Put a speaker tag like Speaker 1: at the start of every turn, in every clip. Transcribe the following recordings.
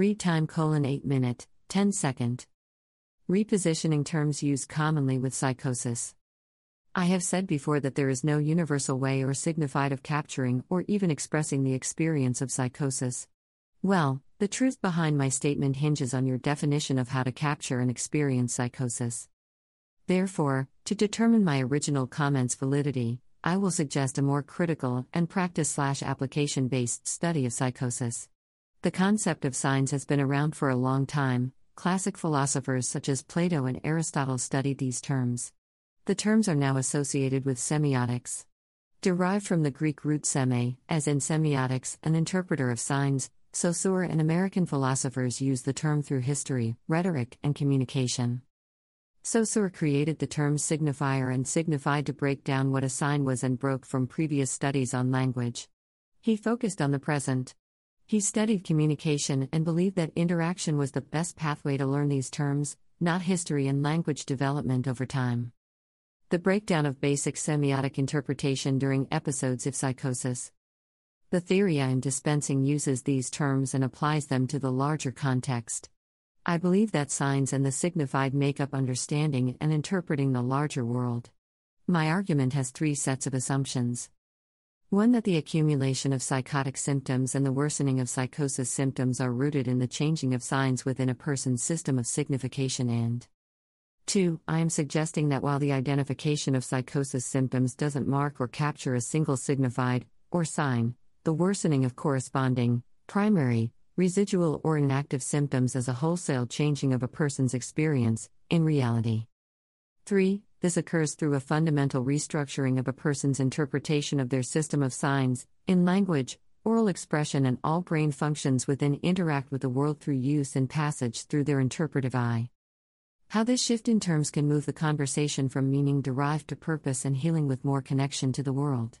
Speaker 1: Read time colon 8 minute, 10 second. Repositioning terms used commonly with psychosis. I have said before that there is no universal way or signified of capturing or even expressing the experience of psychosis. Well, the truth behind my statement hinges on your definition of how to capture and experience psychosis. Therefore, to determine my original comment's validity, I will suggest a more critical and practice slash application based study of psychosis. The concept of signs has been around for a long time. Classic philosophers such as Plato and Aristotle studied these terms. The terms are now associated with semiotics. Derived from the Greek root seme, as in semiotics, an interpreter of signs, Saussure and American philosophers use the term through history, rhetoric, and communication. Saussure created the terms signifier and signified to break down what a sign was and broke from previous studies on language. He focused on the present. He studied communication and believed that interaction was the best pathway to learn these terms, not history and language development over time. The breakdown of basic semiotic interpretation during episodes of psychosis. The theory I am dispensing uses these terms and applies them to the larger context. I believe that signs and the signified make up understanding and interpreting the larger world. My argument has three sets of assumptions. One, that the accumulation of psychotic symptoms and the worsening of psychosis symptoms are rooted in the changing of signs within a person's system of signification, and 2. I am suggesting that while the identification of psychosis symptoms doesn't mark or capture a single signified, or sign, the worsening of corresponding, primary, residual, or inactive symptoms is a wholesale changing of a person's experience, in reality. 3. This occurs through a fundamental restructuring of a person's interpretation of their system of signs, in language, oral expression, and all brain functions within interact with the world through use and passage through their interpretive eye. How this shift in terms can move the conversation from meaning derived to purpose and healing with more connection to the world.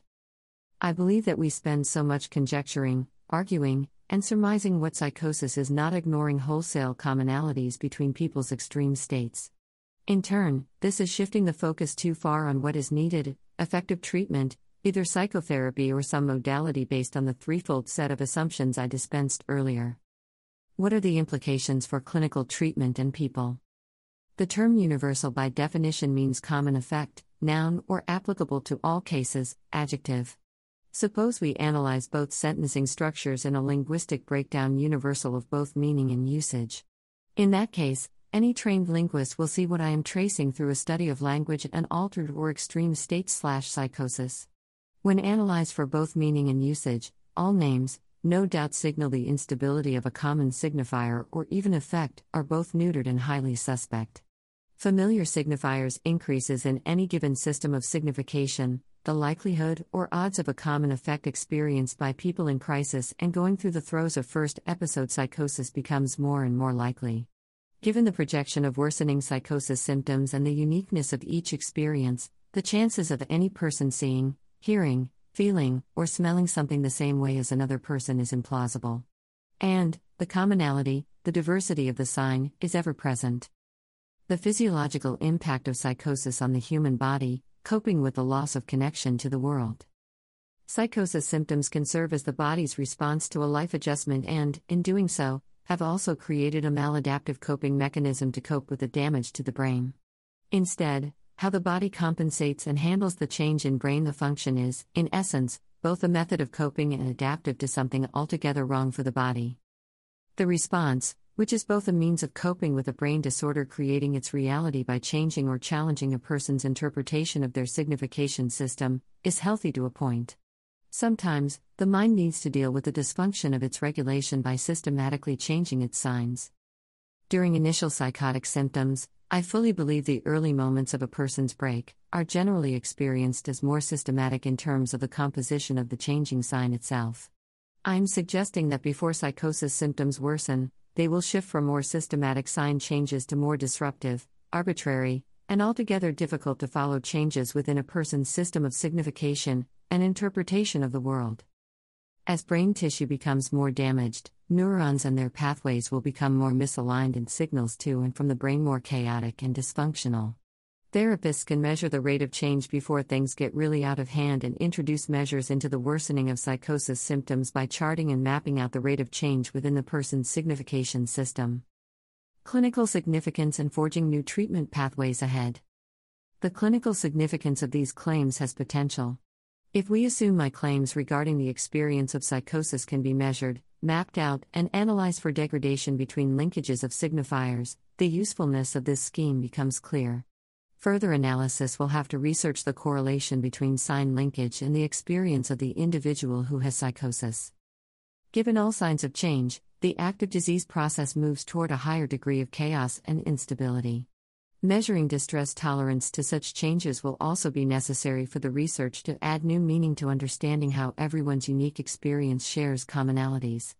Speaker 1: I believe that we spend so much conjecturing, arguing, and surmising what psychosis is, not ignoring wholesale commonalities between people's extreme states. In turn, this is shifting the focus too far on what is needed effective treatment, either psychotherapy or some modality based on the threefold set of assumptions I dispensed earlier. What are the implications for clinical treatment and people? The term universal by definition means common effect, noun, or applicable to all cases, adjective. Suppose we analyze both sentencing structures in a linguistic breakdown universal of both meaning and usage. In that case, any trained linguist will see what I am tracing through a study of language and altered or extreme state slash psychosis. When analyzed for both meaning and usage, all names, no doubt signal the instability of a common signifier or even effect, are both neutered and highly suspect. Familiar signifiers increases in any given system of signification, the likelihood or odds of a common effect experienced by people in crisis and going through the throes of first episode psychosis becomes more and more likely. Given the projection of worsening psychosis symptoms and the uniqueness of each experience, the chances of any person seeing, hearing, feeling, or smelling something the same way as another person is implausible. And, the commonality, the diversity of the sign, is ever present. The physiological impact of psychosis on the human body, coping with the loss of connection to the world. Psychosis symptoms can serve as the body's response to a life adjustment and, in doing so, have also created a maladaptive coping mechanism to cope with the damage to the brain. Instead, how the body compensates and handles the change in brain the function is, in essence, both a method of coping and adaptive to something altogether wrong for the body. The response, which is both a means of coping with a brain disorder creating its reality by changing or challenging a person's interpretation of their signification system, is healthy to a point. Sometimes, the mind needs to deal with the dysfunction of its regulation by systematically changing its signs. During initial psychotic symptoms, I fully believe the early moments of a person's break are generally experienced as more systematic in terms of the composition of the changing sign itself. I'm suggesting that before psychosis symptoms worsen, they will shift from more systematic sign changes to more disruptive, arbitrary, and altogether difficult to follow changes within a person's system of signification and interpretation of the world. As brain tissue becomes more damaged, neurons and their pathways will become more misaligned and signals to and from the brain more chaotic and dysfunctional. Therapists can measure the rate of change before things get really out of hand and introduce measures into the worsening of psychosis symptoms by charting and mapping out the rate of change within the person's signification system. Clinical significance and forging new treatment pathways ahead. The clinical significance of these claims has potential. If we assume my claims regarding the experience of psychosis can be measured, mapped out, and analyzed for degradation between linkages of signifiers, the usefulness of this scheme becomes clear. Further analysis will have to research the correlation between sign linkage and the experience of the individual who has psychosis. Given all signs of change, the active disease process moves toward a higher degree of chaos and instability. Measuring distress tolerance to such changes will also be necessary for the research to add new meaning to understanding how everyone's unique experience shares commonalities.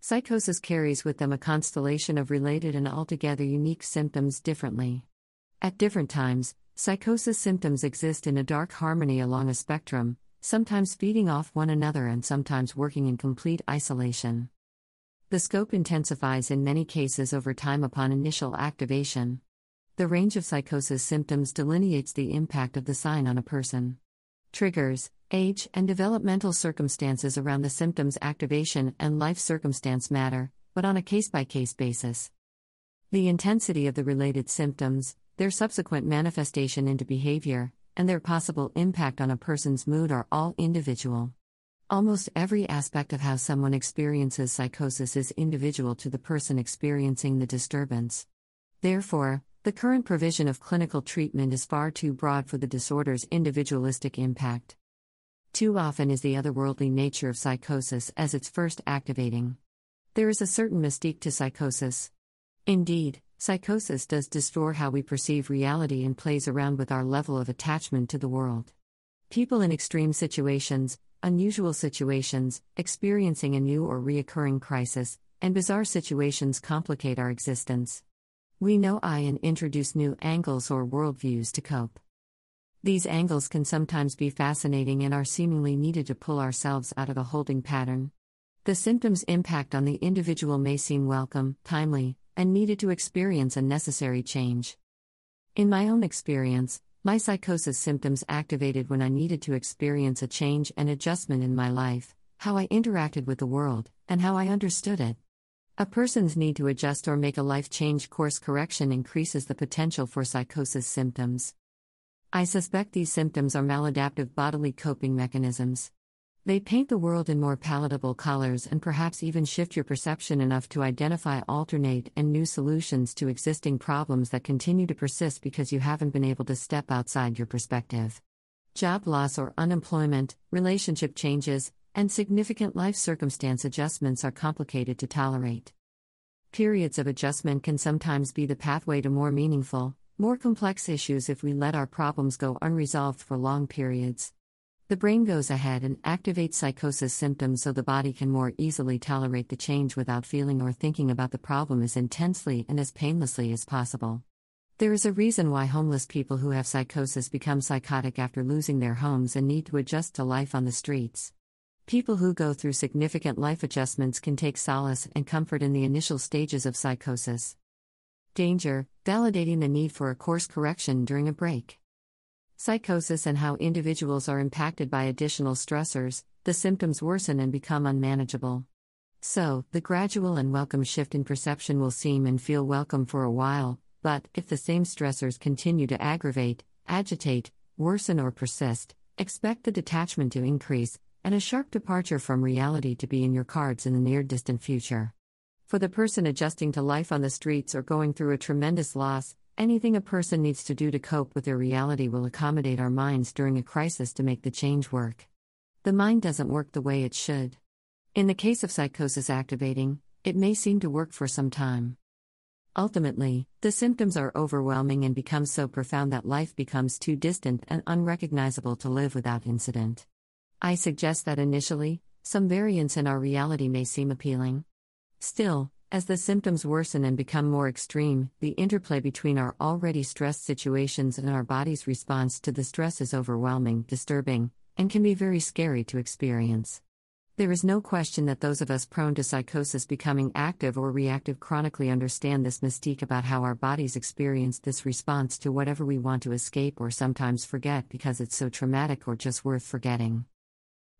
Speaker 1: Psychosis carries with them a constellation of related and altogether unique symptoms differently. At different times, psychosis symptoms exist in a dark harmony along a spectrum, sometimes feeding off one another and sometimes working in complete isolation. The scope intensifies in many cases over time upon initial activation. The range of psychosis symptoms delineates the impact of the sign on a person. Triggers, age, and developmental circumstances around the symptoms' activation and life circumstance matter, but on a case by case basis. The intensity of the related symptoms, their subsequent manifestation into behavior, and their possible impact on a person's mood are all individual. Almost every aspect of how someone experiences psychosis is individual to the person experiencing the disturbance. Therefore, the current provision of clinical treatment is far too broad for the disorder's individualistic impact. Too often is the otherworldly nature of psychosis as its first activating. There is a certain mystique to psychosis. Indeed, Psychosis does distort how we perceive reality and plays around with our level of attachment to the world. People in extreme situations, unusual situations, experiencing a new or reoccurring crisis, and bizarre situations complicate our existence. We know I and introduce new angles or worldviews to cope. These angles can sometimes be fascinating and are seemingly needed to pull ourselves out of a holding pattern. The symptoms' impact on the individual may seem welcome, timely, and needed to experience a necessary change. In my own experience, my psychosis symptoms activated when I needed to experience a change and adjustment in my life, how I interacted with the world, and how I understood it. A person's need to adjust or make a life change course correction increases the potential for psychosis symptoms. I suspect these symptoms are maladaptive bodily coping mechanisms. They paint the world in more palatable colors and perhaps even shift your perception enough to identify alternate and new solutions to existing problems that continue to persist because you haven't been able to step outside your perspective. Job loss or unemployment, relationship changes, and significant life circumstance adjustments are complicated to tolerate. Periods of adjustment can sometimes be the pathway to more meaningful, more complex issues if we let our problems go unresolved for long periods. The brain goes ahead and activates psychosis symptoms so the body can more easily tolerate the change without feeling or thinking about the problem as intensely and as painlessly as possible. There is a reason why homeless people who have psychosis become psychotic after losing their homes and need to adjust to life on the streets. People who go through significant life adjustments can take solace and comfort in the initial stages of psychosis. Danger, validating the need for a course correction during a break. Psychosis and how individuals are impacted by additional stressors, the symptoms worsen and become unmanageable. So, the gradual and welcome shift in perception will seem and feel welcome for a while, but if the same stressors continue to aggravate, agitate, worsen, or persist, expect the detachment to increase and a sharp departure from reality to be in your cards in the near distant future. For the person adjusting to life on the streets or going through a tremendous loss, Anything a person needs to do to cope with their reality will accommodate our minds during a crisis to make the change work. The mind doesn't work the way it should. In the case of psychosis activating, it may seem to work for some time. Ultimately, the symptoms are overwhelming and become so profound that life becomes too distant and unrecognizable to live without incident. I suggest that initially, some variance in our reality may seem appealing. Still, as the symptoms worsen and become more extreme, the interplay between our already stressed situations and our body's response to the stress is overwhelming, disturbing, and can be very scary to experience. There is no question that those of us prone to psychosis becoming active or reactive chronically understand this mystique about how our bodies experience this response to whatever we want to escape or sometimes forget because it's so traumatic or just worth forgetting.